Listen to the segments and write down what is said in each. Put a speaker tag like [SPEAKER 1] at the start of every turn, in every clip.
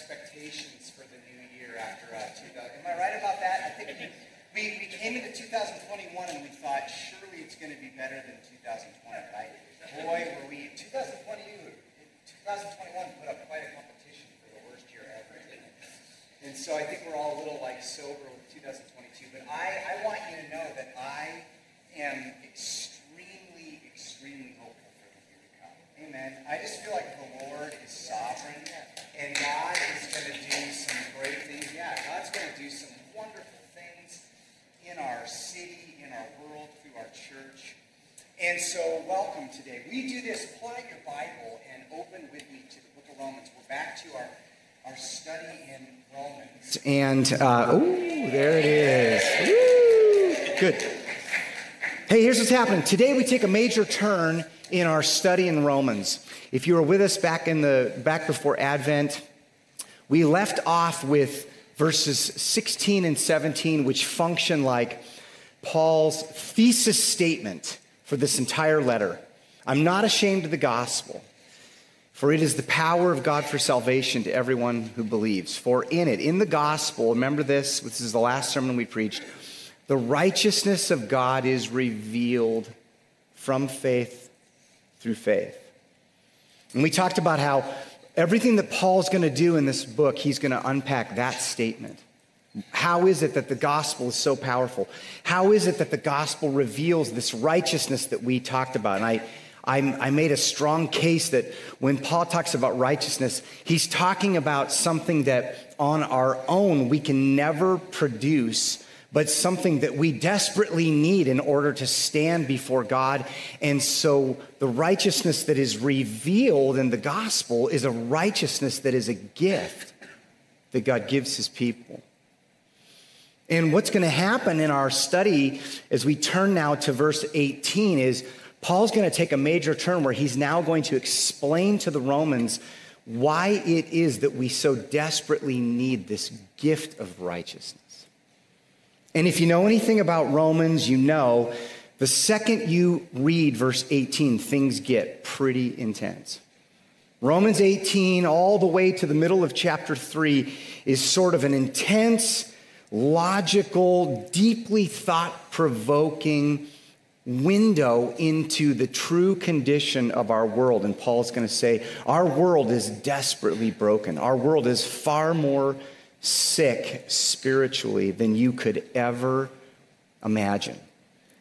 [SPEAKER 1] expectations for the new year after uh, 2000. Am I right about that? I think we, we came into 2021 and we thought surely it's going to be better than 2020, right? Boy, were we 2020, 2021 put up quite a competition for the worst year ever. And so I think we're all a little like sober with 2022. But I, I want you to know that I am extremely, extremely hopeful for the year to come. Amen. I just feel like the Lord is sovereign and God is going to do some great things. Yeah, God's going to do some wonderful things in our city, in our world, through our church. And so, welcome today. We do this. Pull out your Bible and open with me to the book of Romans. We're back to our, our study in Romans.
[SPEAKER 2] And, uh, ooh, there it is. Woo! Good. Hey, here's what's happening. Today we take a major turn in our study in Romans. If you were with us back in the back before Advent, we left off with verses 16 and 17, which function like Paul's thesis statement for this entire letter. I'm not ashamed of the gospel, for it is the power of God for salvation to everyone who believes. For in it, in the gospel, remember this, this is the last sermon we preached, the righteousness of God is revealed from faith through faith. And we talked about how everything that Paul's going to do in this book, he's going to unpack that statement. How is it that the gospel is so powerful? How is it that the gospel reveals this righteousness that we talked about? And I, I, made a strong case that when Paul talks about righteousness, he's talking about something that on our own we can never produce, but something that we desperately need in order to stand before God. And so the righteousness that is revealed in the gospel is a righteousness that is a gift that God gives his people. And what's going to happen in our study as we turn now to verse 18 is Paul's going to take a major turn where he's now going to explain to the Romans why it is that we so desperately need this gift of righteousness. And if you know anything about Romans, you know the second you read verse 18, things get pretty intense. Romans 18, all the way to the middle of chapter 3, is sort of an intense logical, deeply thought provoking window into the true condition of our world. And Paul's going to say, Our world is desperately broken. Our world is far more sick spiritually than you could ever imagine.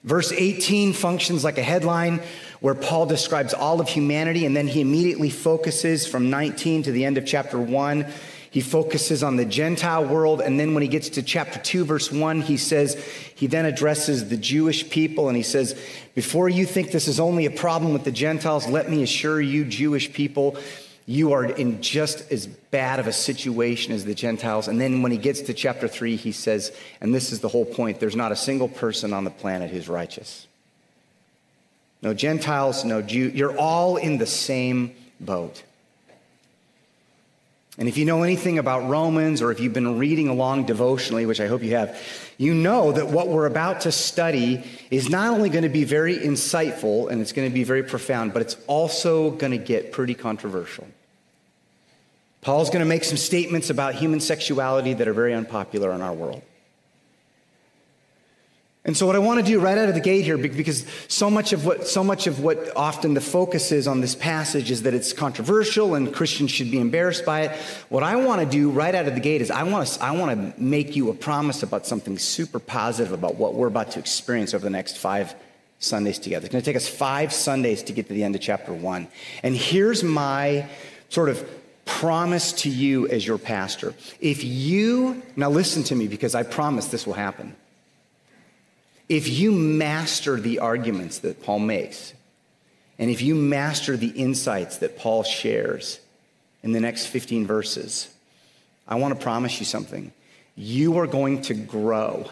[SPEAKER 2] Verse 18 functions like a headline where Paul describes all of humanity, and then he immediately focuses from 19 to the end of chapter 1 he focuses on the Gentile world. And then when he gets to chapter 2, verse 1, he says, he then addresses the Jewish people and he says, Before you think this is only a problem with the Gentiles, let me assure you, Jewish people, you are in just as bad of a situation as the Gentiles. And then when he gets to chapter 3, he says, and this is the whole point there's not a single person on the planet who's righteous. No Gentiles, no Jew. You're all in the same boat. And if you know anything about Romans or if you've been reading along devotionally, which I hope you have, you know that what we're about to study is not only going to be very insightful and it's going to be very profound, but it's also going to get pretty controversial. Paul's going to make some statements about human sexuality that are very unpopular in our world. And so what I want to do right out of the gate here, because so much of what so much of what often the focus is on this passage is that it's controversial and Christians should be embarrassed by it. What I want to do right out of the gate is I want to I want to make you a promise about something super positive about what we're about to experience over the next five Sundays together. It's going to take us five Sundays to get to the end of chapter one. And here's my sort of promise to you as your pastor. If you now listen to me because I promise this will happen. If you master the arguments that Paul makes, and if you master the insights that Paul shares in the next 15 verses, I want to promise you something. You are going to grow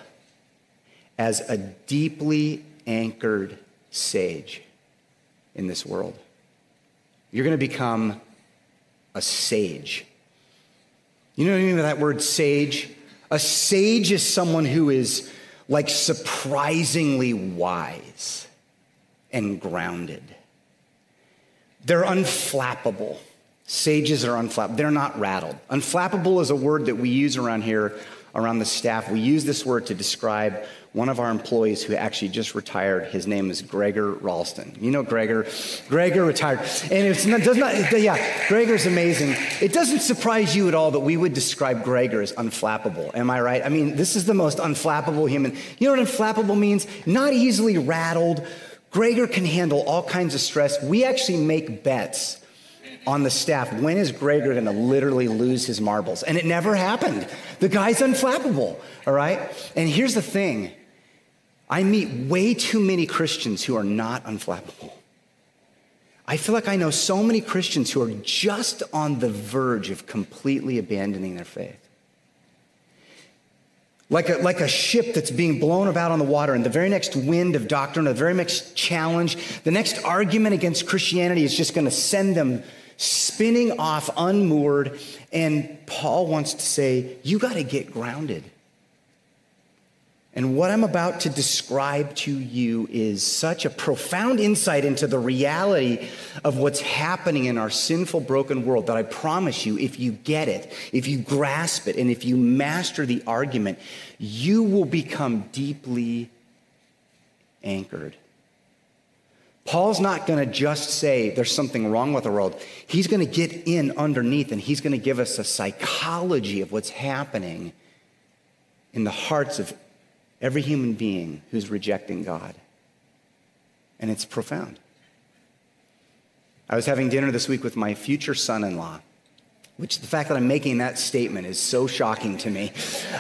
[SPEAKER 2] as a deeply anchored sage in this world. You're going to become a sage. You know what I mean by that word sage? A sage is someone who is like surprisingly wise and grounded. They're unflappable. Sages are unflappable. They're not rattled. Unflappable is a word that we use around here, around the staff. We use this word to describe one of our employees who actually just retired. His name is Gregor Ralston. You know Gregor. Gregor retired. And it's not, does not, yeah, Gregor's amazing. It doesn't surprise you at all that we would describe Gregor as unflappable. Am I right? I mean, this is the most unflappable human. You know what unflappable means? Not easily rattled. Gregor can handle all kinds of stress. We actually make bets on the staff when is Gregor going to literally lose his marbles? And it never happened. The guy's unflappable, all right? And here's the thing I meet way too many Christians who are not unflappable. I feel like I know so many Christians who are just on the verge of completely abandoning their faith. Like a, like a ship that's being blown about on the water, and the very next wind of doctrine, or the very next challenge, the next argument against Christianity is just going to send them spinning off unmoored. And Paul wants to say, You got to get grounded. And what I'm about to describe to you is such a profound insight into the reality of what's happening in our sinful, broken world that I promise you, if you get it, if you grasp it, and if you master the argument, you will become deeply anchored. Paul's not going to just say there's something wrong with the world. He's going to get in underneath and he's going to give us a psychology of what's happening in the hearts of every human being who's rejecting God. And it's profound. I was having dinner this week with my future son in law which the fact that I'm making that statement is so shocking to me.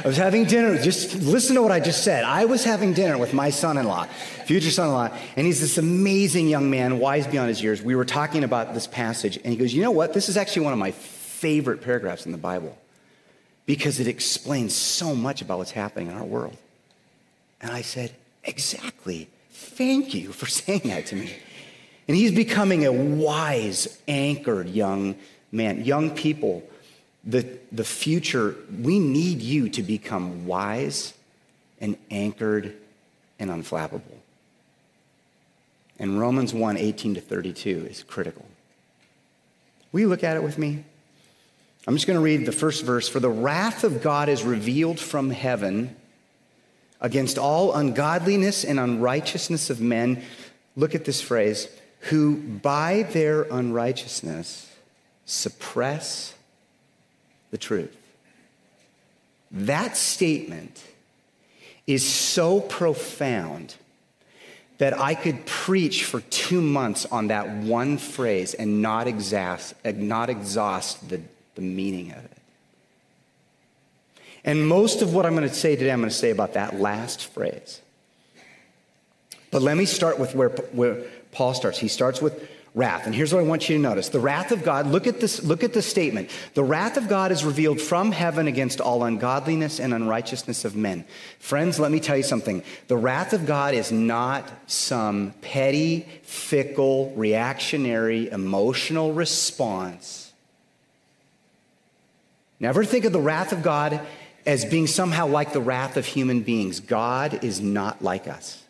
[SPEAKER 2] I was having dinner, just listen to what I just said. I was having dinner with my son in law, future son in law, and he's this amazing young man, wise beyond his years. We were talking about this passage, and he goes, You know what? This is actually one of my favorite paragraphs in the Bible because it explains so much about what's happening in our world. And I said, Exactly. Thank you for saying that to me. And he's becoming a wise, anchored young man, young people, the, the future, we need you to become wise and anchored and unflappable. And Romans 1 18 to 32 is critical. Will you look at it with me? I'm just going to read the first verse. For the wrath of God is revealed from heaven against all ungodliness and unrighteousness of men. Look at this phrase who by their unrighteousness suppress the truth. That statement is so profound that I could preach for two months on that one phrase and not exhaust, not exhaust the, the meaning of it. And most of what I'm going to say today, I'm going to say about that last phrase. But let me start with where, where Paul starts. He starts with wrath. And here's what I want you to notice. The wrath of God, look at this, look at this statement. The wrath of God is revealed from heaven against all ungodliness and unrighteousness of men. Friends, let me tell you something. The wrath of God is not some petty, fickle, reactionary, emotional response. Never think of the wrath of God as being somehow like the wrath of human beings. God is not like us,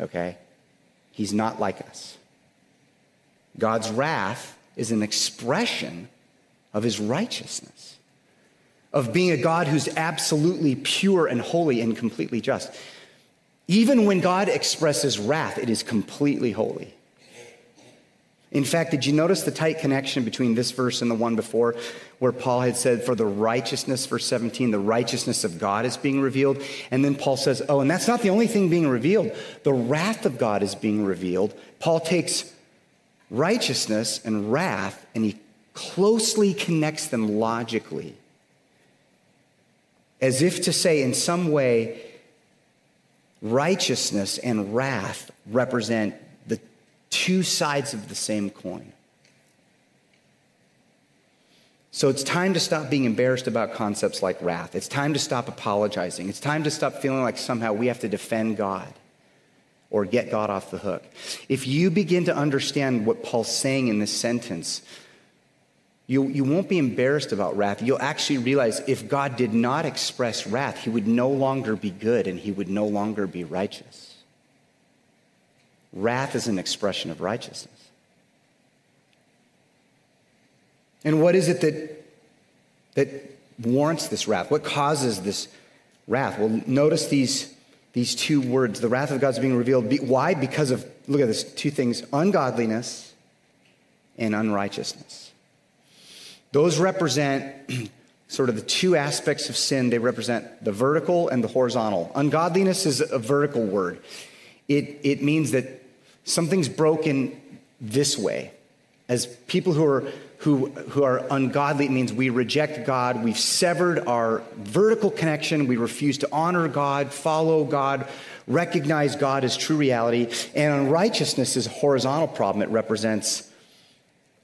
[SPEAKER 2] okay? He's not like us. God's wrath is an expression of his righteousness, of being a God who's absolutely pure and holy and completely just. Even when God expresses wrath, it is completely holy. In fact, did you notice the tight connection between this verse and the one before, where Paul had said, For the righteousness, verse 17, the righteousness of God is being revealed? And then Paul says, Oh, and that's not the only thing being revealed. The wrath of God is being revealed. Paul takes righteousness and wrath, and he closely connects them logically. As if to say, in some way, righteousness and wrath represent two sides of the same coin. So it's time to stop being embarrassed about concepts like wrath. It's time to stop apologizing. It's time to stop feeling like somehow we have to defend God or get God off the hook. If you begin to understand what Paul's saying in this sentence, you, you won't be embarrassed about wrath. You'll actually realize if God did not express wrath, he would no longer be good and he would no longer be righteous. Wrath is an expression of righteousness. And what is it that, that warrants this wrath? What causes this wrath? Well, notice these, these two words. The wrath of God's being revealed. Why? Because of, look at this, two things ungodliness and unrighteousness. Those represent sort of the two aspects of sin. They represent the vertical and the horizontal. Ungodliness is a vertical word, it, it means that something's broken this way. As people who are who, who are ungodly, it means we reject God. We've severed our vertical connection. We refuse to honor God, follow God, recognize God as true reality. And unrighteousness is a horizontal problem. It represents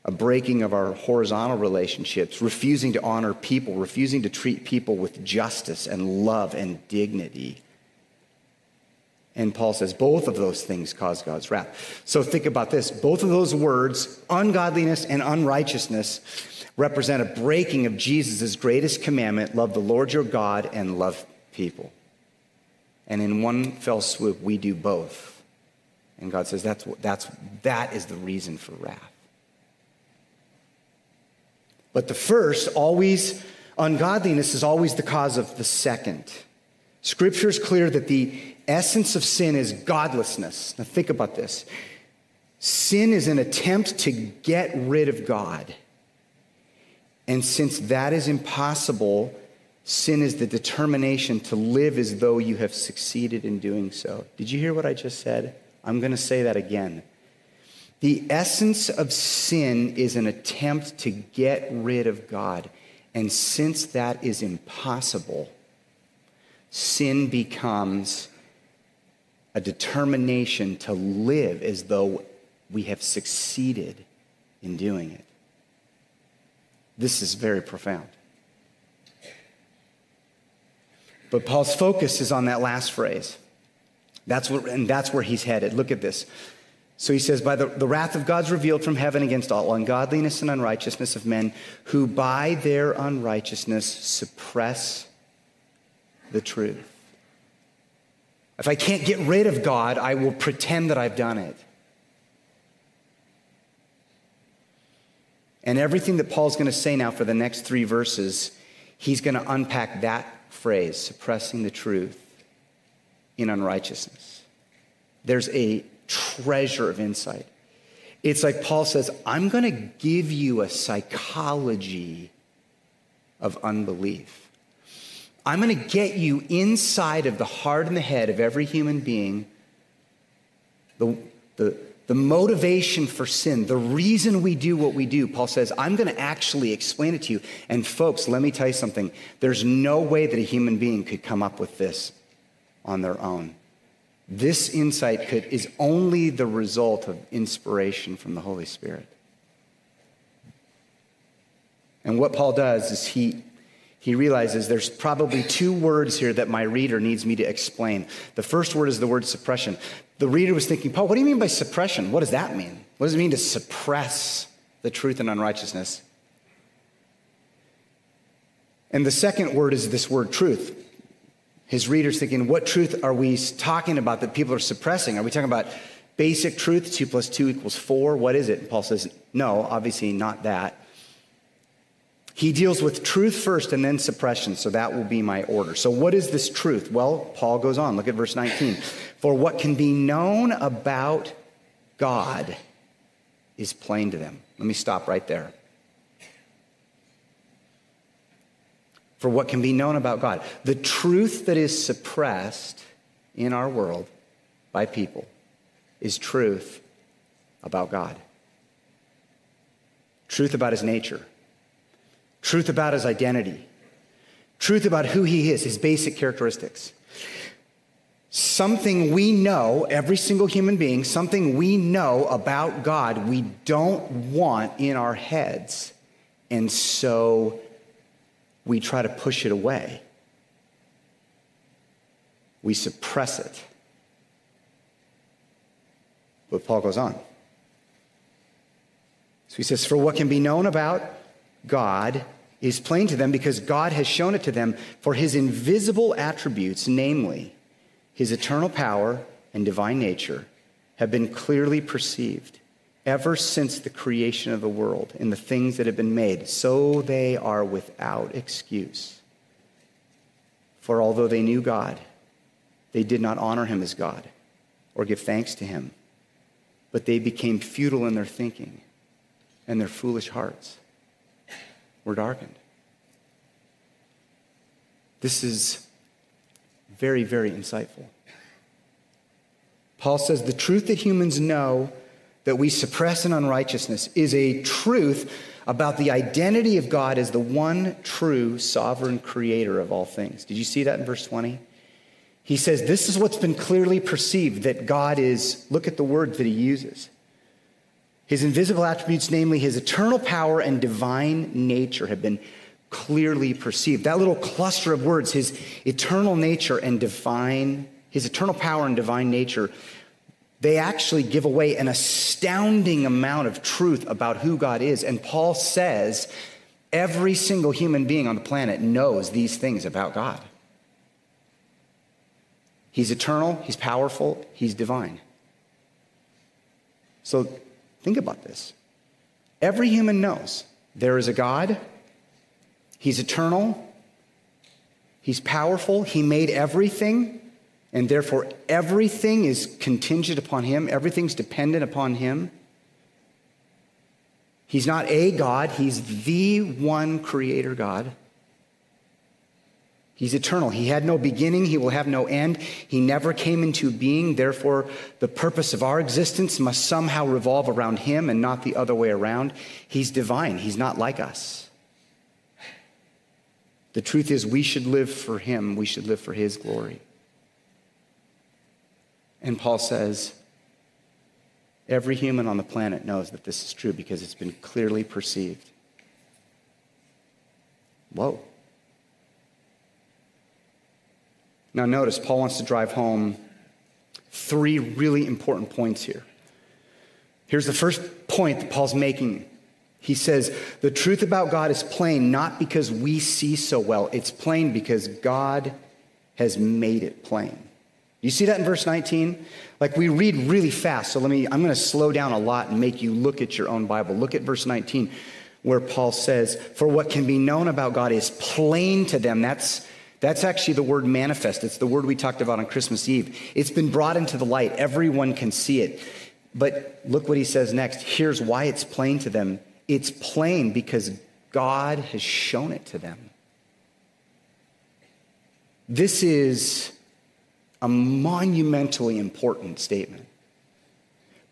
[SPEAKER 2] a breaking of our horizontal relationships, refusing to honor people, refusing to treat people with justice and love and dignity. And Paul says both of those things cause God's wrath. So think about this both of those words, ungodliness and unrighteousness, represent a breaking of Jesus' greatest commandment love the Lord your God and love people. And in one fell swoop, we do both. And God says that's, that's, that is the reason for wrath. But the first, always, ungodliness is always the cause of the second. Scripture is clear that the essence of sin is godlessness. Now, think about this sin is an attempt to get rid of God. And since that is impossible, sin is the determination to live as though you have succeeded in doing so. Did you hear what I just said? I'm going to say that again. The essence of sin is an attempt to get rid of God. And since that is impossible, sin becomes a determination to live as though we have succeeded in doing it. This is very profound. But Paul's focus is on that last phrase. That's what, and that's where he's headed. Look at this. So he says, By the, the wrath of God's revealed from heaven against all ungodliness and unrighteousness of men who by their unrighteousness suppress the truth. If I can't get rid of God, I will pretend that I've done it. And everything that Paul's going to say now for the next three verses, he's going to unpack that phrase, suppressing the truth in unrighteousness. There's a treasure of insight. It's like Paul says, I'm going to give you a psychology of unbelief. I'm going to get you inside of the heart and the head of every human being, the, the, the motivation for sin, the reason we do what we do. Paul says, I'm going to actually explain it to you. And folks, let me tell you something. There's no way that a human being could come up with this on their own. This insight could, is only the result of inspiration from the Holy Spirit. And what Paul does is he he realizes there's probably two words here that my reader needs me to explain. The first word is the word suppression. The reader was thinking, Paul, what do you mean by suppression? What does that mean? What does it mean to suppress the truth and unrighteousness? And the second word is this word truth. His reader's thinking, what truth are we talking about that people are suppressing? Are we talking about basic truth, two plus two equals four? What is it? And Paul says, no, obviously not that. He deals with truth first and then suppression, so that will be my order. So, what is this truth? Well, Paul goes on. Look at verse 19. For what can be known about God is plain to them. Let me stop right there. For what can be known about God. The truth that is suppressed in our world by people is truth about God, truth about his nature truth about his identity, truth about who he is, his basic characteristics. Something we know, every single human being, something we know about God, we don't want in our heads. And so we try to push it away. We suppress it. But Paul goes on. So he says, For what can be known about God is plain to them because God has shown it to them for his invisible attributes, namely his eternal power and divine nature, have been clearly perceived ever since the creation of the world in the things that have been made, so they are without excuse. For although they knew God, they did not honor him as God or give thanks to him, but they became futile in their thinking, and their foolish hearts were darkened. This is very, very insightful. Paul says the truth that humans know that we suppress in unrighteousness is a truth about the identity of God as the one true sovereign creator of all things. Did you see that in verse 20? He says, This is what's been clearly perceived that God is, look at the words that he uses. His invisible attributes, namely his eternal power and divine nature, have been clearly perceived. That little cluster of words, his eternal nature and divine, his eternal power and divine nature, they actually give away an astounding amount of truth about who God is. And Paul says every single human being on the planet knows these things about God. He's eternal, he's powerful, he's divine. So think about this. Every human knows there is a God, he's eternal, he's powerful, he made everything, and therefore everything is contingent upon him, everything's dependent upon him. He's not a God, he's the one creator God. He's eternal. He had no beginning. He will have no end. He never came into being. Therefore, the purpose of our existence must somehow revolve around him and not the other way around. He's divine. He's not like us. The truth is, we should live for him. We should live for his glory. And Paul says, every human on the planet knows that this is true because it's been clearly perceived. Whoa. Now, notice, Paul wants to drive home three really important points here. Here's the first point that Paul's making. He says, The truth about God is plain not because we see so well, it's plain because God has made it plain. You see that in verse 19? Like we read really fast, so let me, I'm going to slow down a lot and make you look at your own Bible. Look at verse 19, where Paul says, For what can be known about God is plain to them. That's that's actually the word manifest. It's the word we talked about on Christmas Eve. It's been brought into the light. Everyone can see it. But look what he says next. Here's why it's plain to them it's plain because God has shown it to them. This is a monumentally important statement.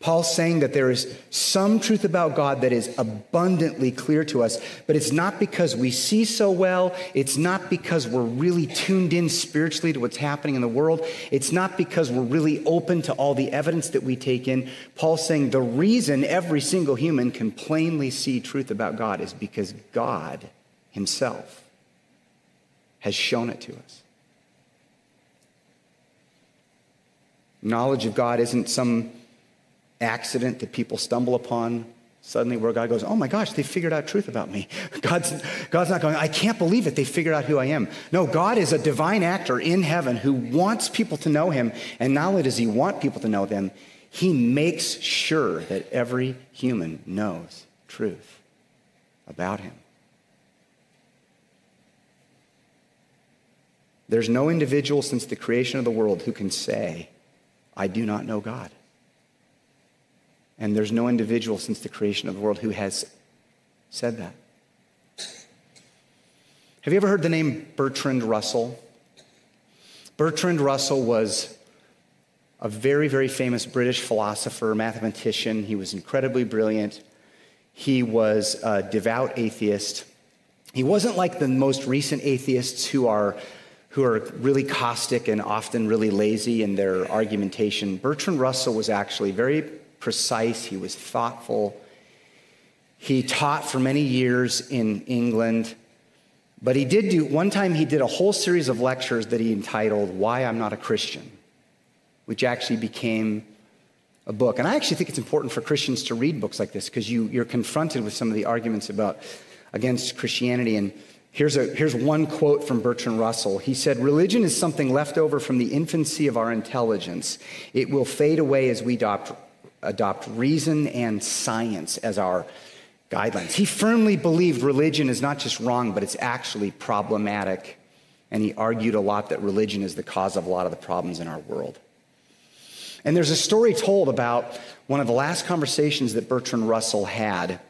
[SPEAKER 2] Paul's saying that there is some truth about God that is abundantly clear to us, but it's not because we see so well. It's not because we're really tuned in spiritually to what's happening in the world. It's not because we're really open to all the evidence that we take in. Paul's saying the reason every single human can plainly see truth about God is because God Himself has shown it to us. Knowledge of God isn't some accident that people stumble upon suddenly where God goes, Oh my gosh, they figured out truth about me. God's, God's not going, I can't believe it. They figured out who I am. No, God is a divine actor in heaven who wants people to know him. And not only does he want people to know them, he makes sure that every human knows truth about him. There's no individual since the creation of the world who can say, I do not know God. And there's no individual since the creation of the world who has said that. Have you ever heard the name Bertrand Russell? Bertrand Russell was a very, very famous British philosopher, mathematician. He was incredibly brilliant. He was a devout atheist. He wasn't like the most recent atheists who are, who are really caustic and often really lazy in their argumentation. Bertrand Russell was actually very precise, he was thoughtful. He taught for many years in England, but he did do, one time he did a whole series of lectures that he entitled Why I'm Not a Christian, which actually became a book. And I actually think it's important for Christians to read books like this because you, you're confronted with some of the arguments about against Christianity. And here's, a, here's one quote from Bertrand Russell. He said, Religion is something left over from the infancy of our intelligence. It will fade away as we adopt reason and science as our guidelines. He firmly believed religion is not just wrong, but it's actually problematic. And he argued a lot that religion is the cause of a lot of the problems in our world. And there's a story told about one of the last conversations that Bertrand Russell had.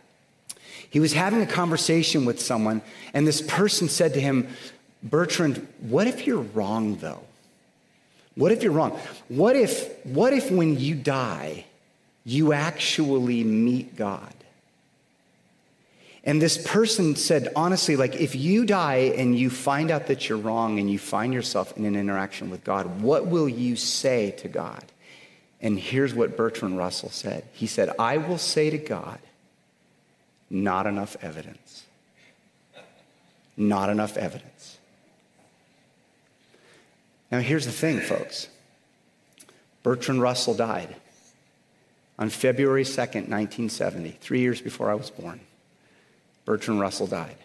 [SPEAKER 2] He was having a conversation with someone, and this person said to him, Bertrand, what if you're wrong though? What if you're wrong? What if, what if when you die, you actually meet God? And this person said, honestly, like if you die and you find out that you're wrong and you find yourself in an interaction with God, what will you say to God? And here's what Bertrand Russell said He said, I will say to God, not enough evidence. Not enough evidence. Now, here's the thing, folks Bertrand Russell died on February 2nd, 1970, three years before I was born. Bertrand Russell died.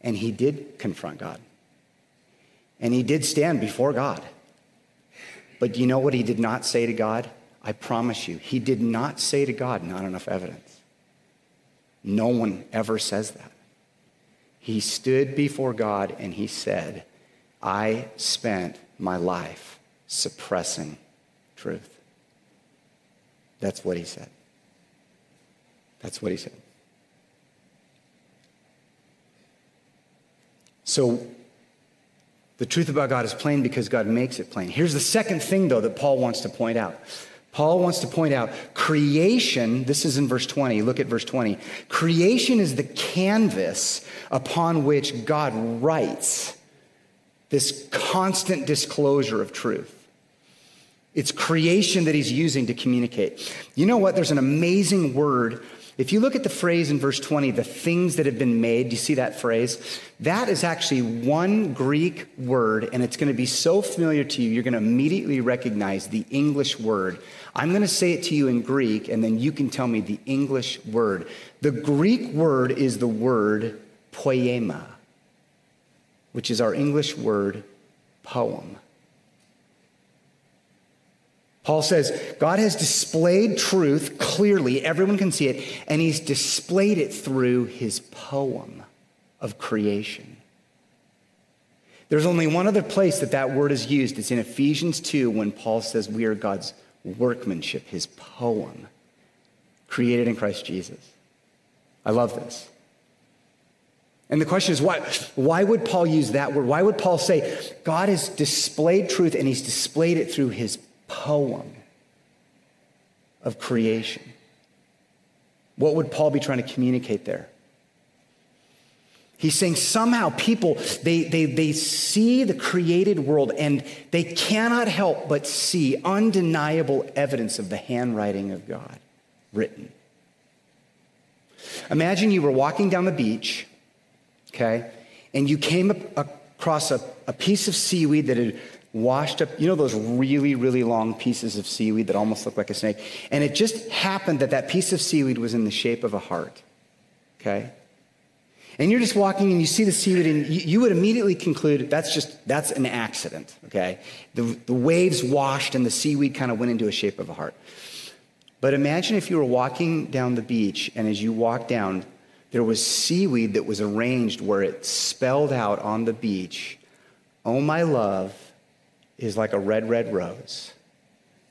[SPEAKER 2] And he did confront God. And he did stand before God. But you know what he did not say to God? I promise you, he did not say to God, not enough evidence. No one ever says that. He stood before God and he said, I spent my life suppressing truth. That's what he said. That's what he said. So, the truth about God is plain because God makes it plain. Here's the second thing, though, that Paul wants to point out. Paul wants to point out creation, this is in verse 20. Look at verse 20. Creation is the canvas upon which God writes this constant disclosure of truth. It's creation that he's using to communicate. You know what? There's an amazing word. If you look at the phrase in verse 20, the things that have been made, do you see that phrase? That is actually one Greek word, and it's going to be so familiar to you, you're going to immediately recognize the English word. I'm going to say it to you in Greek, and then you can tell me the English word. The Greek word is the word poema which is our English word poem. Paul says, God has displayed truth clearly, everyone can see it, and he's displayed it through his poem of creation. There's only one other place that that word is used. It's in Ephesians 2 when Paul says we are God's workmanship, his poem, created in Christ Jesus. I love this. And the question is, why, why would Paul use that word? Why would Paul say, God has displayed truth and he's displayed it through his poem of creation? What would Paul be trying to communicate there? He's saying somehow people, they, they, they see the created world and they cannot help but see undeniable evidence of the handwriting of God written. Imagine you were walking down the beach okay? And you came across a, a piece of seaweed that had washed up, you know, those really, really long pieces of seaweed that almost look like a snake. And it just happened that that piece of seaweed was in the shape of a heart, okay? And you're just walking and you see the seaweed and you, you would immediately conclude that's just, that's an accident, okay? The, the waves washed and the seaweed kind of went into a shape of a heart. But imagine if you were walking down the beach and as you walk down, there was seaweed that was arranged where it spelled out on the beach, Oh, my love is like a red, red rose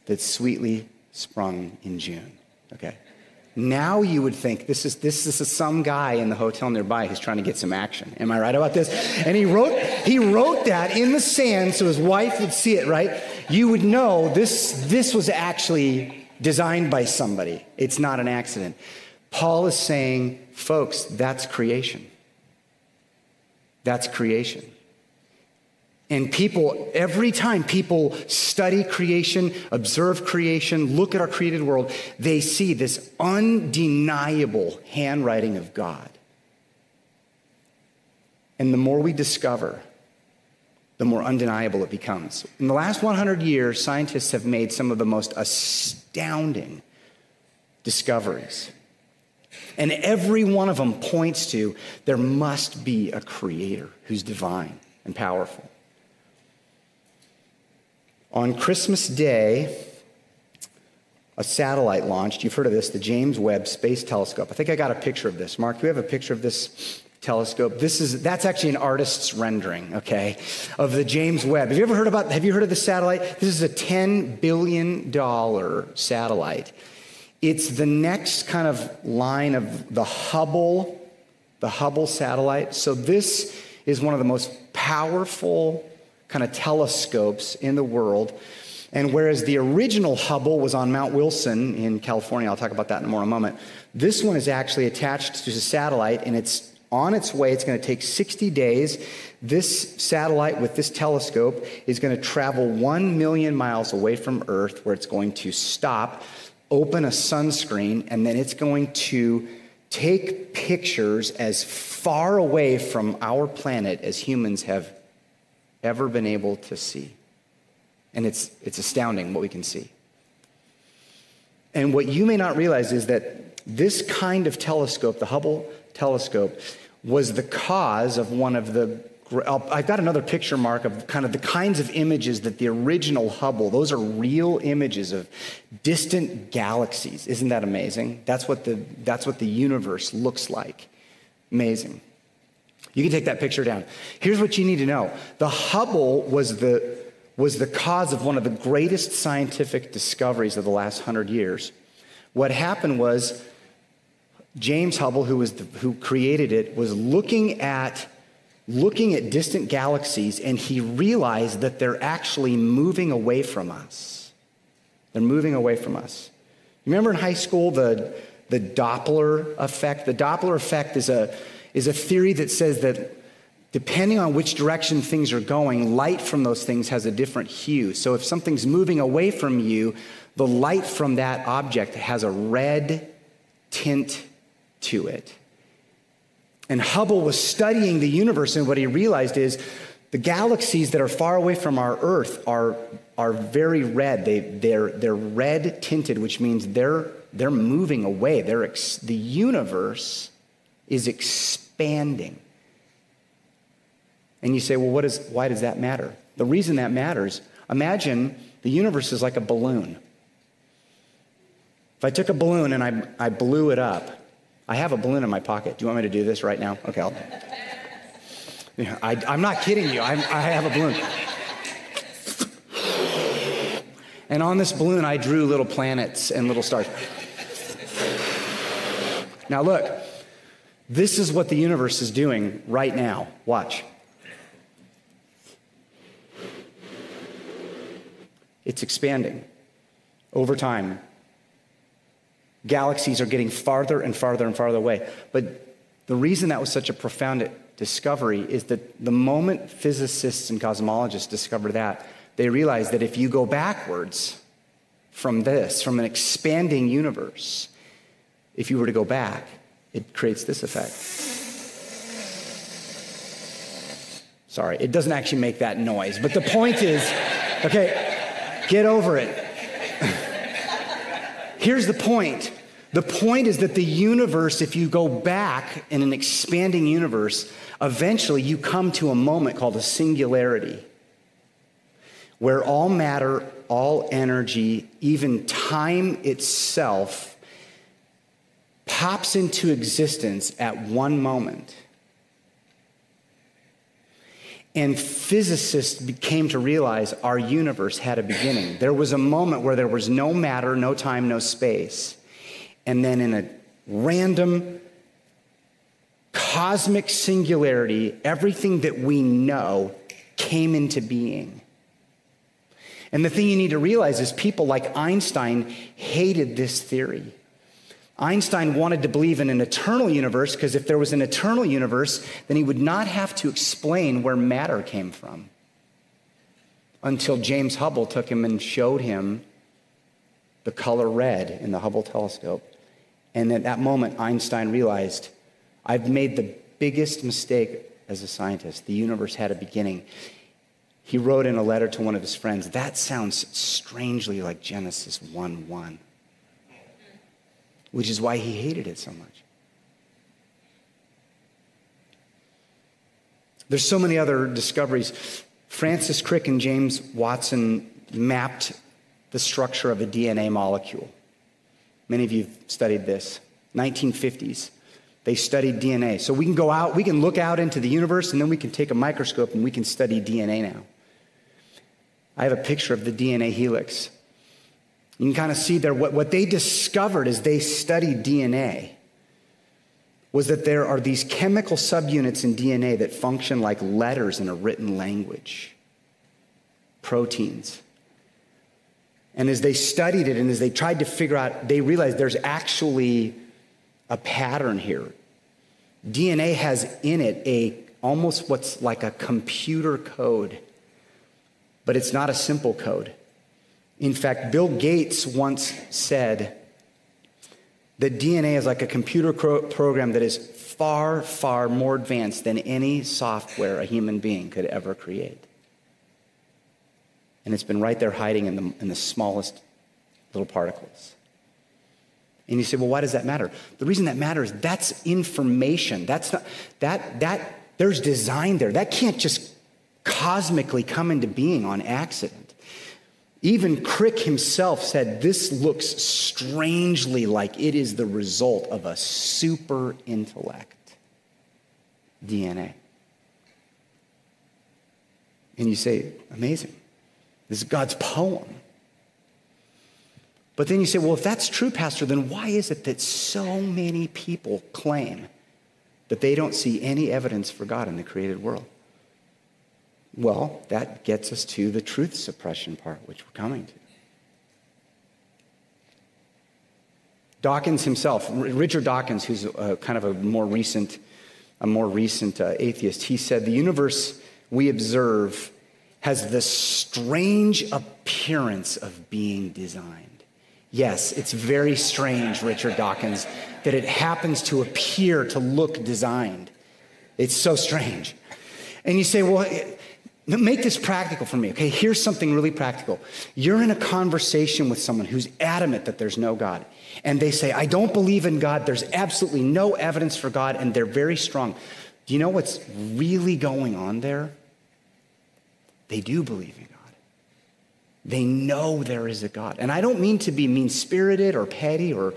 [SPEAKER 2] that sweetly sprung in June. Okay. Now you would think this is this is some guy in the hotel nearby who's trying to get some action. Am I right about this? And he wrote he wrote that in the sand so his wife would see it, right? You would know this this was actually designed by somebody. It's not an accident. Paul is saying, folks, that's creation. That's creation. And people, every time people study creation, observe creation, look at our created world, they see this undeniable handwriting of God. And the more we discover, the more undeniable it becomes. In the last 100 years, scientists have made some of the most astounding discoveries. And every one of them points to there must be a creator who's divine and powerful. On Christmas Day, a satellite launched. You've heard of this, the James Webb Space Telescope. I think I got a picture of this. Mark, do we have a picture of this telescope? This is that's actually an artist's rendering, okay, of the James Webb. Have you ever heard about have you heard of the satellite? This is a 10 billion dollar satellite. It's the next kind of line of the Hubble the Hubble satellite. So this is one of the most powerful kind of telescopes in the world. And whereas the original Hubble was on Mount Wilson in California, I'll talk about that in more a moment, this one is actually attached to a satellite and it's on its way. It's going to take 60 days. This satellite with this telescope is going to travel 1 million miles away from Earth, where it's going to stop, open a sunscreen, and then it's going to take pictures as far away from our planet as humans have ever been able to see. And it's, it's astounding what we can see. And what you may not realize is that this kind of telescope, the Hubble telescope, was the cause of one of the I've got another picture, Mark, of kind of the kinds of images that the original Hubble, those are real images of distant galaxies. Isn't that amazing? That's what the, that's what the universe looks like. Amazing. You can take that picture down. Here's what you need to know the Hubble was the, was the cause of one of the greatest scientific discoveries of the last hundred years. What happened was James Hubble, who, was the, who created it, was looking at looking at distant galaxies and he realized that they're actually moving away from us. They're moving away from us. Remember in high school the, the Doppler effect? The Doppler effect is a, is a theory that says that depending on which direction things are going, light from those things has a different hue. So if something's moving away from you, the light from that object has a red tint to it. And Hubble was studying the universe, and what he realized is the galaxies that are far away from our Earth are, are very red. They, they're, they're red tinted, which means they're, they're moving away. They're ex- the universe is expanding. And you say, well, what is, why does that matter? The reason that matters, imagine the universe is like a balloon. If I took a balloon and I, I blew it up, I have a balloon in my pocket. Do you want me to do this right now? Okay, I'll. Yeah, I, am not kidding you. I'm, I have a balloon. And on this balloon, I drew little planets and little stars. Now, look, this is what the universe is doing right now. Watch. It's expanding over time. Galaxies are getting farther and farther and farther away. But the reason that was such a profound discovery is that the moment physicists and cosmologists discovered that, they realized that if you go backwards from this, from an expanding universe, if you were to go back, it creates this effect. Sorry, it doesn't actually make that noise, but the point is okay, get over it. Here's the point the point is that the universe, if you go back in an expanding universe, eventually you come to a moment called a singularity where all matter, all energy, even time itself pops into existence at one moment. And physicists came to realize our universe had a beginning. There was a moment where there was no matter, no time, no space. And then in a random cosmic singularity, everything that we know came into being. And the thing you need to realize is people like Einstein hated this theory. Einstein wanted to believe in an eternal universe because if there was an eternal universe, then he would not have to explain where matter came from. Until James Hubble took him and showed him the color red in the Hubble telescope. And at that moment, Einstein realized I've made the biggest mistake as a scientist. The universe had a beginning. He wrote in a letter to one of his friends, That sounds strangely like Genesis 1 1 which is why he hated it so much. There's so many other discoveries. Francis Crick and James Watson mapped the structure of a DNA molecule. Many of you have studied this. 1950s. They studied DNA. So we can go out, we can look out into the universe, and then we can take a microscope and we can study DNA now. I have a picture of the DNA helix. You can kind of see there what, what they discovered as they studied DNA was that there are these chemical subunits in DNA that function like letters in a written language, proteins. And as they studied it and as they tried to figure out, they realized there's actually a pattern here. DNA has in it a almost what's like a computer code, but it's not a simple code. In fact, Bill Gates once said that DNA is like a computer program that is far, far more advanced than any software a human being could ever create. And it's been right there hiding in the, in the smallest little particles. And you say, well, why does that matter? The reason that matters, that's information. That's not, that, that, there's design there. That can't just cosmically come into being on accident. Even Crick himself said this looks strangely like it is the result of a super intellect DNA. And you say, amazing. This is God's poem. But then you say, well, if that's true, Pastor, then why is it that so many people claim that they don't see any evidence for God in the created world? Well, that gets us to the truth suppression part, which we're coming to. Dawkins himself, Richard Dawkins, who's a, kind of a more recent, a more recent uh, atheist, he said the universe we observe has the strange appearance of being designed. Yes, it's very strange, Richard Dawkins, that it happens to appear to look designed. It's so strange. And you say, well, make this practical for me, okay? Here's something really practical. You're in a conversation with someone who's adamant that there's no God, and they say, I don't believe in God, there's absolutely no evidence for God, and they're very strong. Do you know what's really going on there? They do believe in God. They know there is a God. And I don't mean to be mean spirited or petty or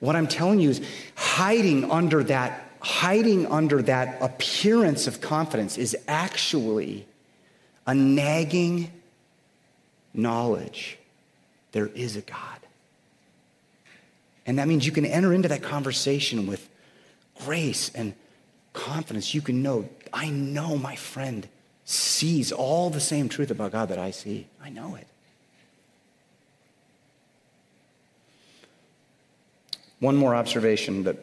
[SPEAKER 2] what I'm telling you is hiding under that hiding under that appearance of confidence is actually a nagging knowledge there is a God. And that means you can enter into that conversation with grace and confidence. You can know, I know my friend sees all the same truth about God that I see. I know it. One more observation that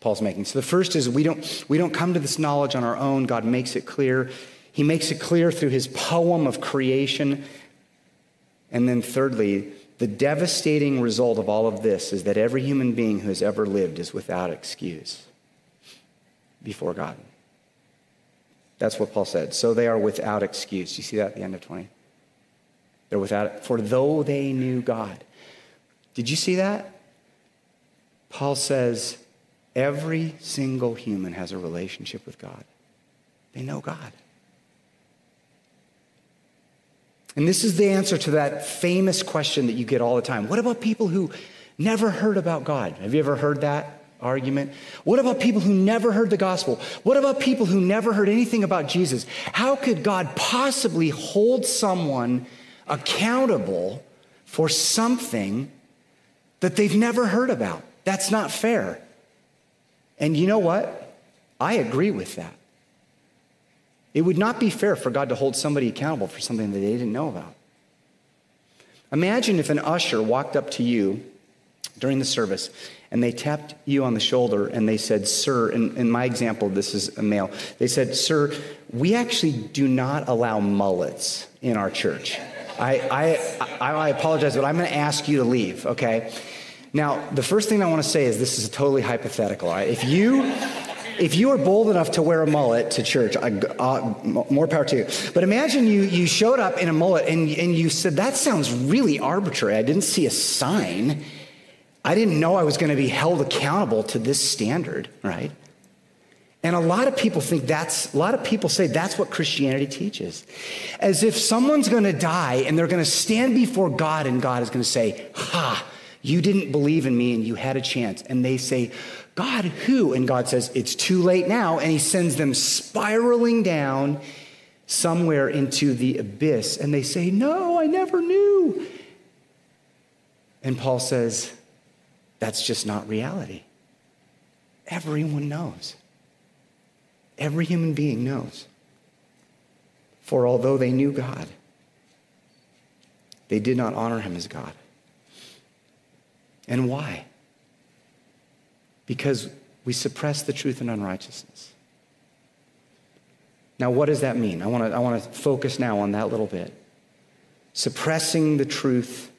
[SPEAKER 2] Paul's making. So the first is we don't, we don't come to this knowledge on our own. God makes it clear. He makes it clear through his poem of creation. And then thirdly, the devastating result of all of this is that every human being who has ever lived is without excuse before God. That's what Paul said. So they are without excuse. Do you see that at the end of 20? They're without, it. for though they knew God. Did you see that? Paul says every single human has a relationship with God. They know God. And this is the answer to that famous question that you get all the time. What about people who never heard about God? Have you ever heard that argument? What about people who never heard the gospel? What about people who never heard anything about Jesus? How could God possibly hold someone accountable for something that they've never heard about? That's not fair. And you know what? I agree with that. It would not be fair for God to hold somebody accountable for something that they didn't know about. Imagine if an usher walked up to you during the service and they tapped you on the shoulder and they said, Sir, in, in my example, this is a male, they said, Sir, we actually do not allow mullets in our church. I, I, I, apologize, but I'm going to ask you to leave, okay? Now, the first thing I want to say is this is totally hypothetical. Right? If you if you are bold enough to wear a mullet to church, uh, more power to you. But imagine you, you showed up in a mullet and, and you said, That sounds really arbitrary. I didn't see a sign. I didn't know I was going to be held accountable to this standard, right? And a lot of people think that's, a lot of people say that's what Christianity teaches. As if someone's going to die and they're going to stand before God and God is going to say, Ha, You didn't believe in me and you had a chance. And they say, God, who? And God says, It's too late now. And he sends them spiraling down somewhere into the abyss. And they say, No, I never knew. And Paul says, That's just not reality. Everyone knows. Every human being knows. For although they knew God, they did not honor him as God. And why? Because we suppress the truth in unrighteousness. Now, what does that mean? I want to I want to focus now on that little bit. Suppressing the truth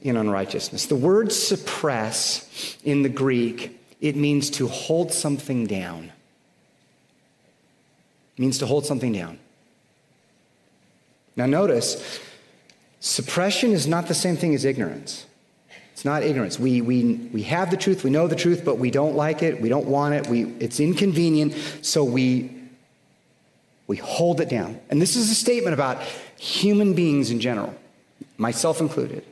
[SPEAKER 2] in unrighteousness. The word suppress in the Greek, it means to hold something down. It means to hold something down. Now, notice, suppression is not the same thing as ignorance. It's not ignorance. We, we, we have the truth, we know the truth, but we don't like it, we don't want it, we, it's inconvenient, so we, we hold it down. And this is a statement about human beings in general, myself included.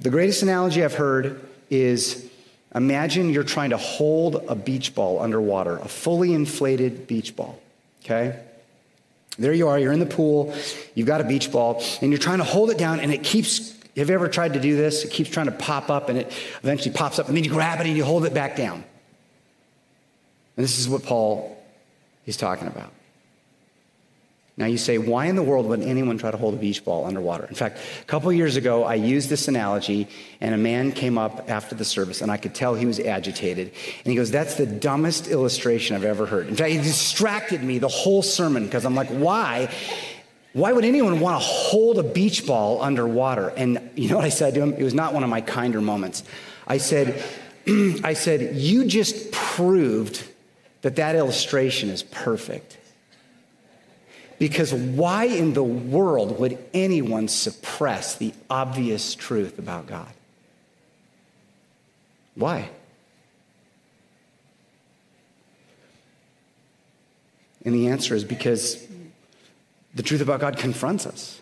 [SPEAKER 2] The greatest analogy I've heard is imagine you're trying to hold a beach ball underwater, a fully inflated beach ball, okay? There you are, you're in the pool, you've got a beach ball, and you're trying to hold it down, and it keeps. Have you ever tried to do this? It keeps trying to pop up, and it eventually pops up, and then you grab it and you hold it back down. And this is what Paul is talking about. Now you say, why in the world would anyone try to hold a beach ball underwater? In fact, a couple years ago, I used this analogy, and a man came up after the service, and I could tell he was agitated. And he goes, That's the dumbest illustration I've ever heard. In fact, it distracted me the whole sermon because I'm like, Why? Why would anyone want to hold a beach ball underwater? And you know what I said to him? It was not one of my kinder moments. I said, I said, You just proved that that illustration is perfect. Because why in the world would anyone suppress the obvious truth about God? Why? And the answer is because the truth about God confronts us.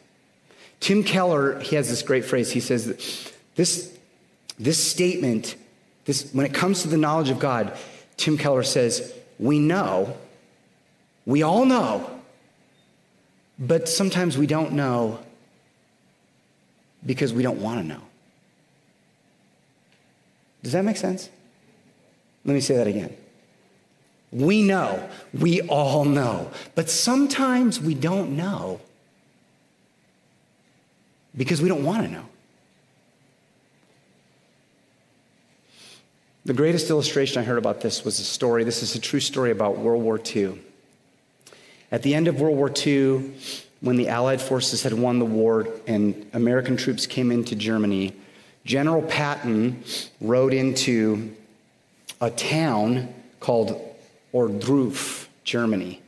[SPEAKER 2] Tim Keller, he has this great phrase. He says this, this statement, this, when it comes to the knowledge of God, Tim Keller says, We know, we all know but sometimes we don't know because we don't want to know. Does that make sense? Let me say that again. We know, we all know, but sometimes we don't know because we don't want to know. The greatest illustration I heard about this was a story. This is a true story about World War II. At the end of World War II, when the Allied forces had won the war and American troops came into Germany, General Patton rode into a town called Ohrdruf, Germany.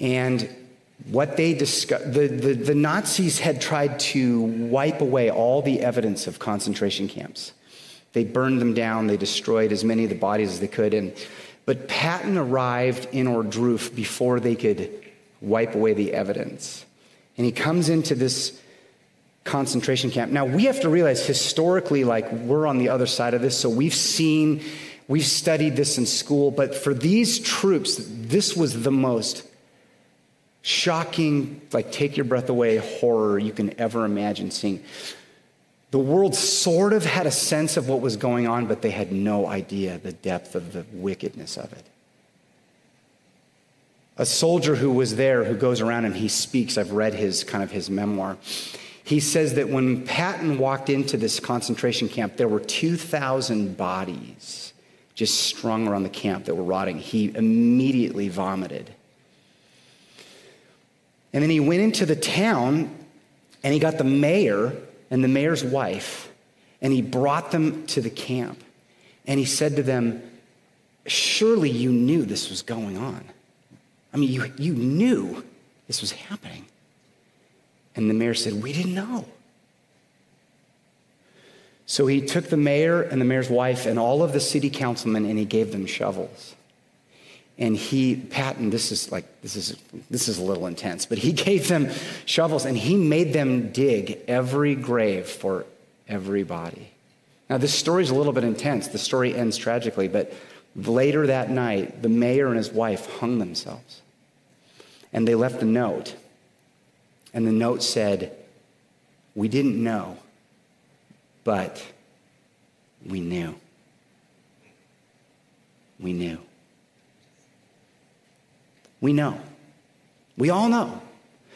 [SPEAKER 2] And what they discovered, the, the, the, Nazis had tried to wipe away all the evidence of concentration camps. They burned them down, they destroyed as many of the bodies as they could. And but Patton arrived in Ohrdruf before they could wipe away the evidence. And he comes into this concentration camp. Now, we have to realize historically, like, we're on the other side of this, so we've seen, we've studied this in school, but for these troops, this was the most shocking, like, take your breath away horror you can ever imagine seeing. The world sort of had a sense of what was going on, but they had no idea the depth of the wickedness of it. A soldier who was there who goes around and he speaks, I've read his kind of his memoir. He says that when Patton walked into this concentration camp, there were 2,000 bodies just strung around the camp that were rotting. He immediately vomited. And then he went into the town and he got the mayor and the mayor's wife, and he brought them to the camp. And he said to them, Surely you knew this was going on. I mean, you, you knew this was happening. And the mayor said, We didn't know. So he took the mayor and the mayor's wife and all of the city councilmen and he gave them shovels. and he patton this is like this is this is a little intense but he gave them shovels and he made them dig every grave for everybody. Now this story is a little bit intense. The story ends tragically but later that night the mayor and his wife hung themselves and they left a note. And the note said we didn't know but we knew we knew we know. We all know.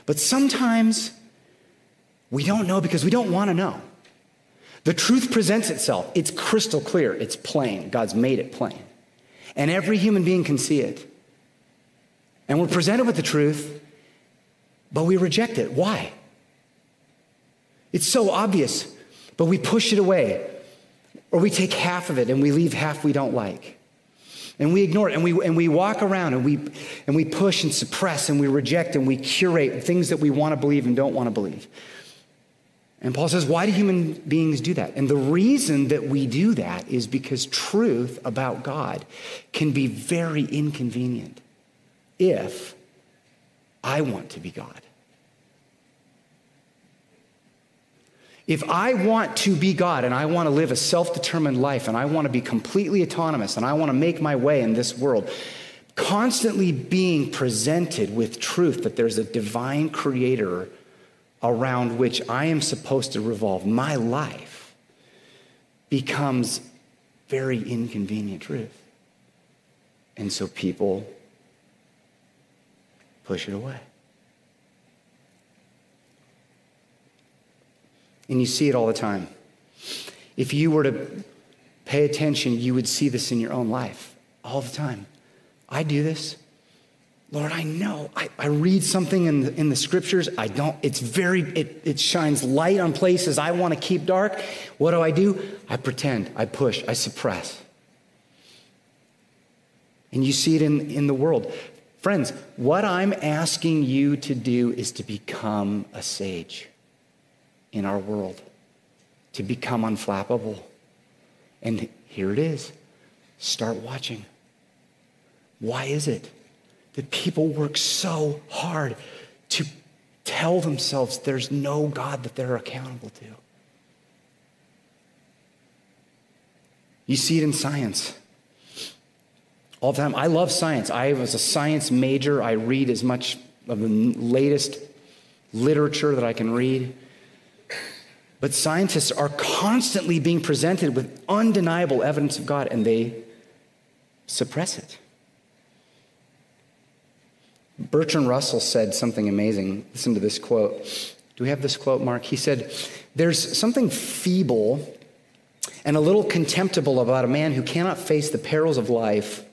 [SPEAKER 2] But sometimes we don't know because we don't want to know. The truth presents itself. It's crystal clear. It's plain. God's made it plain. And every human being can see it. And we're presented with the truth, but we reject it. Why? It's so obvious, but we push it away. Or we take half of it and we leave half we don't like and we ignore it and we, and we walk around and we, and we push and suppress and we reject and we curate things that we want to believe and don't want to believe. And Paul says, why do human beings do that? And the reason that we do that is because truth about God can be very inconvenient if I want to be God. If I want to be God and I want to live a self determined life and I want to be completely autonomous and I want to make my way in this world, constantly being presented with truth that there's a divine creator around which I am supposed to revolve my life becomes very inconvenient truth. And so people push it away. And you see it all the time. If you were to pay attention, you would see this in your own life all the time. I do this. Lord, I know. I, I read something in the, in the scriptures. I don't, it's very, it, it shines light on places I want to keep dark. What do I do? I pretend, I push, I suppress. And you see it in, in the world. Friends, what I'm asking you to do is to become a sage in our world to become unflappable. And here it is start watching. Why is it that people work so hard to tell themselves there's no God that they're accountable to? You see it in science all the time. I love science. I was a science major. I read as much of the latest literature that I can read. But scientists are constantly being presented with undeniable evidence of God and they suppress it. Bertrand Russell said something amazing. Listen to this quote. Do we have this quote, Mark? He said, There's something feeble and a little contemptible about a man who cannot face the perils of life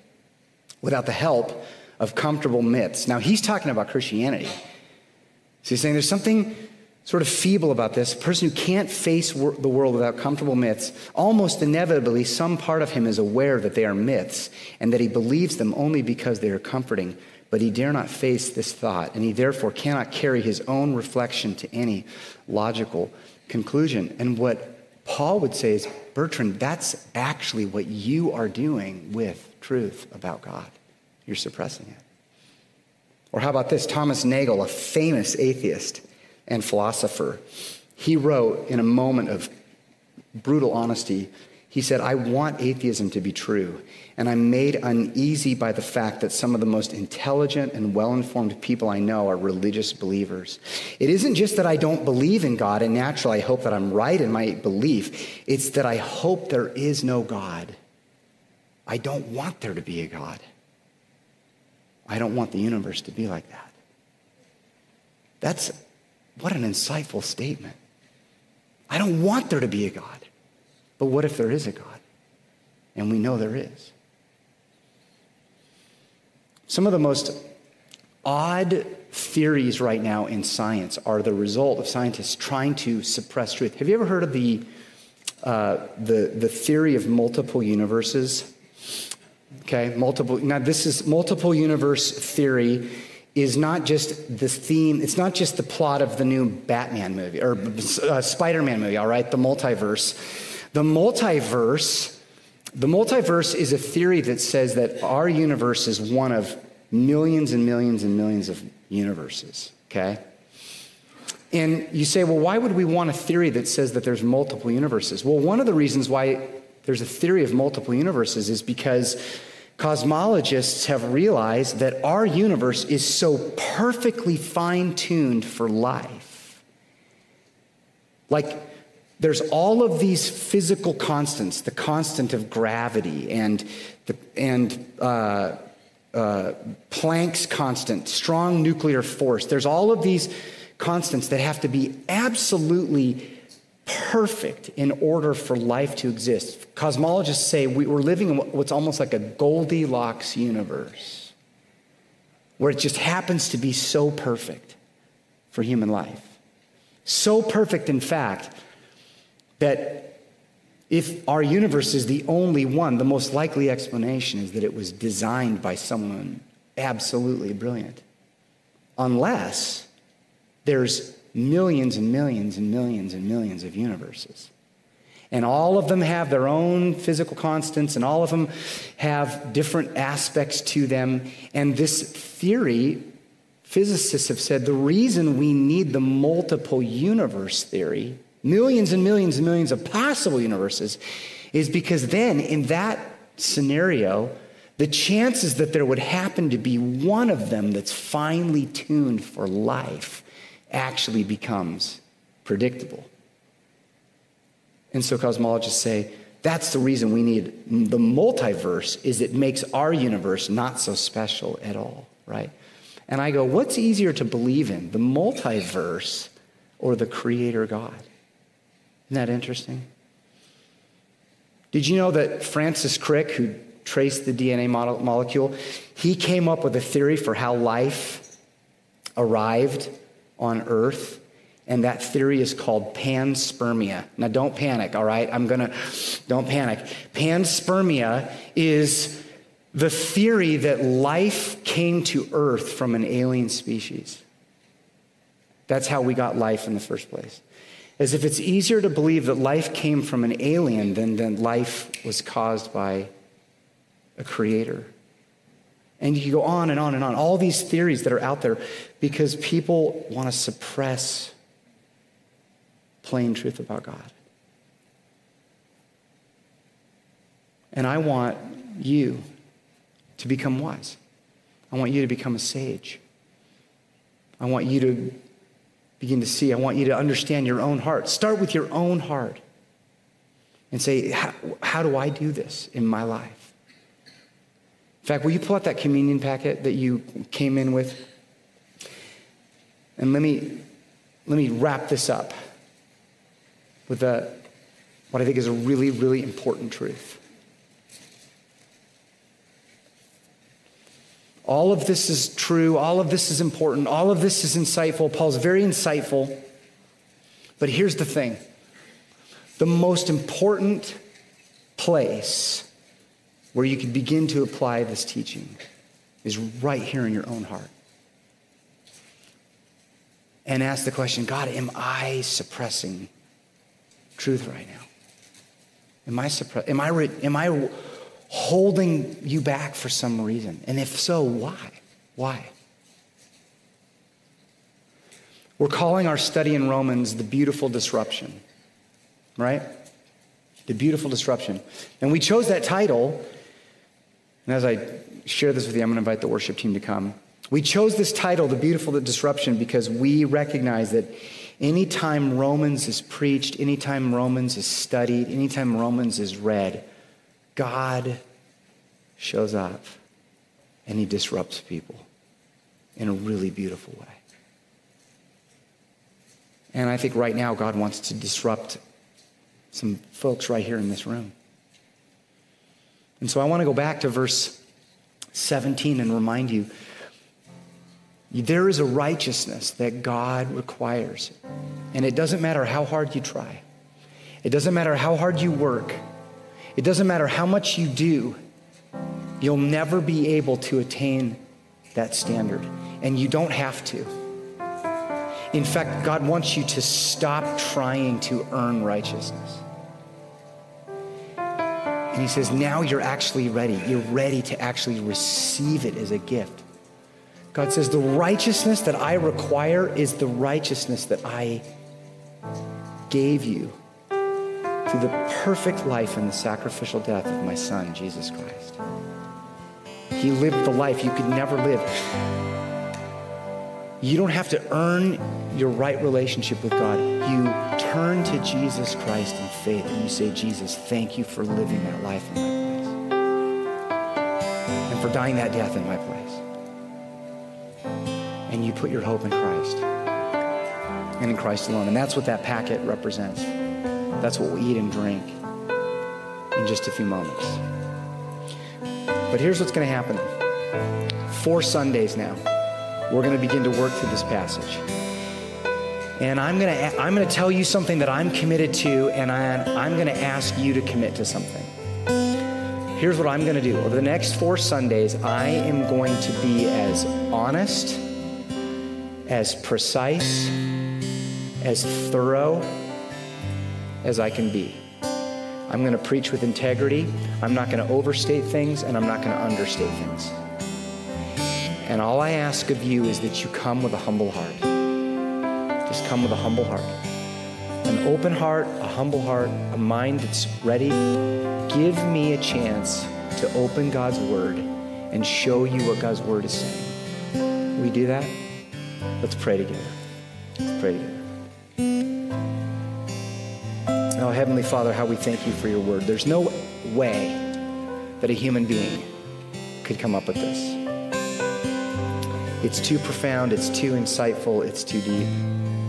[SPEAKER 2] without the help of comfortable myths. Now, he's talking about Christianity. So he's saying there's something sort of feeble about this, a person who can't face wor- the world without comfortable myths, almost inevitably, some part of him is aware that they are myths and that he believes them only because they are comforting. But he dare not face this thought, and he therefore cannot carry his own reflection to any logical conclusion. And what Paul would say is, Bertrand, that's actually what you are doing with truth about God. You're suppressing it. Or how about this? Thomas Nagel, a famous atheist, and philosopher. He wrote in a moment of brutal honesty, he said, I want atheism to be true, and I'm made uneasy by the fact that some of the most intelligent and well informed people I know are religious believers. It isn't just that I don't believe in God, and naturally I hope that I'm right in my belief, it's that I hope there is no God. I don't want there to be a God. I don't want the universe to be like that. That's what an insightful statement. I don't want there to be a God. But what if there is a God? And we know there is. Some of the most odd theories right now in science are the result of scientists trying to suppress truth. Have you ever heard of the, uh, the, the theory of multiple universes? Okay, multiple. Now, this is multiple universe theory is not just the theme, it's not just the plot of the new Batman movie or uh, Spider Man movie, all right, the multiverse. The multiverse The multiverse is a theory that says that our universe is one of millions and millions and millions of universes, okay? And you say, well, why would we want a theory that says that there's multiple universes? Well, one of the reasons why there's a theory of multiple universes is because cosmologists have realized that our universe is so perfectly fine tuned for life. Like, there's all of these physical constants the constant of gravity and, the, and uh, uh, Planck's constant, strong nuclear force. There's all of these constants that have to be absolutely perfect in order for life to exist. Cosmologists say we, are living in what's almost like a Goldilocks universe, where it just happens to be so perfect for human life. So perfect, in fact, that if our universe is the only one, the most likely explanation is that it was designed by someone absolutely brilliant. Unless there's millions and millions and millions and millions of universes. And all of them have their own physical constants, and all of them have different aspects to them. And this theory, physicists have said the reason we need the multiple universe theory millions and millions and millions of possible universes, is because then in that scenario, the chances that there would happen to be one of them that's finely tuned for life actually becomes predictable. And so cosmologists say that's the reason we need the multiverse is it makes our universe not so special at all, right? And I go, what's easier to believe in, the multiverse or the creator God? Isn't that interesting? Did you know that Francis Crick, who traced the DNA molecule, he came up with a theory for how life arrived on Earth? And that theory is called panspermia. Now, don't panic, all right? I'm gonna, don't panic. Panspermia is the theory that life came to Earth from an alien species. That's how we got life in the first place as if it's easier to believe that life came from an alien than, than life was caused by a creator. And you go on and on and on, all these theories that are out there because people want to suppress plain truth about God. And I want you to become wise. I want you to become a sage. I want you to begin to see. I want you to understand your own heart. Start with your own heart and say, how, how do I do this in my life? In fact, will you pull out that communion packet that you came in with? And let me, let me wrap this up with a, what I think is a really, really important truth. All of this is true. All of this is important. All of this is insightful. Paul's very insightful. But here's the thing the most important place where you can begin to apply this teaching is right here in your own heart. And ask the question God, am I suppressing truth right now? Am I, suppre- am I, re- am I holding you back for some reason? And if so, why? Why? We're calling our study in Romans the beautiful disruption, right? The beautiful disruption. And we chose that title, and as I share this with you, I'm going to invite the worship team to come. We chose this title, The Beautiful Disruption, because we recognize that anytime Romans is preached, anytime Romans is studied, anytime Romans is read, God shows up and he disrupts people in a really beautiful way. And I think right now God wants to disrupt some folks right here in this room. And so I want to go back to verse 17 and remind you there is a righteousness that God requires. And it doesn't matter how hard you try, it doesn't matter how hard you work. It doesn't matter how much you do, you'll never be able to attain that standard. And you don't have to. In fact, God wants you to stop trying to earn righteousness. And he says, now you're actually ready. You're ready to actually receive it as a gift. God says, the righteousness that I require is the righteousness that I gave you through the perfect life and the sacrificial death of my son, Jesus Christ. He lived the life you could never live. You don't have to earn your right relationship with God. You turn to Jesus Christ in faith and you say, Jesus, thank you for living that life in my place and for dying that death in my place. And you put your hope in Christ and in Christ alone. And that's what that packet represents. That's what we'll eat and drink in just a few moments. But here's what's going to happen four Sundays now, we're going to begin to work through this passage. And I'm going to, I'm going to tell you something that I'm committed to, and I, I'm going to ask you to commit to something. Here's what I'm going to do. Over the next four Sundays, I am going to be as honest, as precise, as thorough as I can be. I'm going to preach with integrity. I'm not going to overstate things, and I'm not going to understate things. And all I ask of you is that you come with a humble heart. Just come with a humble heart. An open heart, a humble heart, a mind that's ready. Give me a chance to open God's Word and show you what God's Word is saying. We do that? Let's pray together. Let's pray together. Oh, Heavenly Father, how we thank you for your word. There's no way that a human being could come up with this. It's too profound, it's too insightful, it's too deep.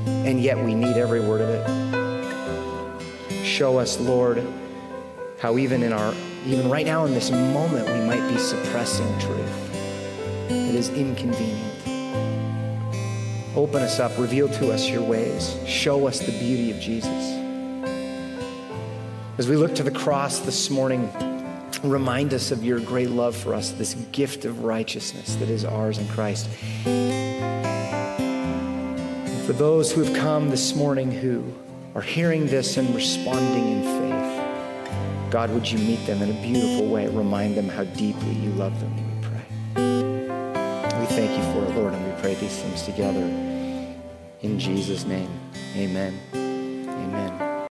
[SPEAKER 2] And yet we need every word of it. Show us, Lord, how even in our even right now in this moment we might be suppressing truth. It is inconvenient. Open us up, reveal to us your ways, show us the beauty of Jesus. As we look to the cross this morning, remind us of your great love for us, this gift of righteousness that is ours in Christ. And for those who have come this morning who are hearing this and responding in faith, God, would you meet them in a beautiful way? Remind them how deeply you love them, we pray. We thank you for it, Lord, and we pray these things together. In Jesus' name, amen.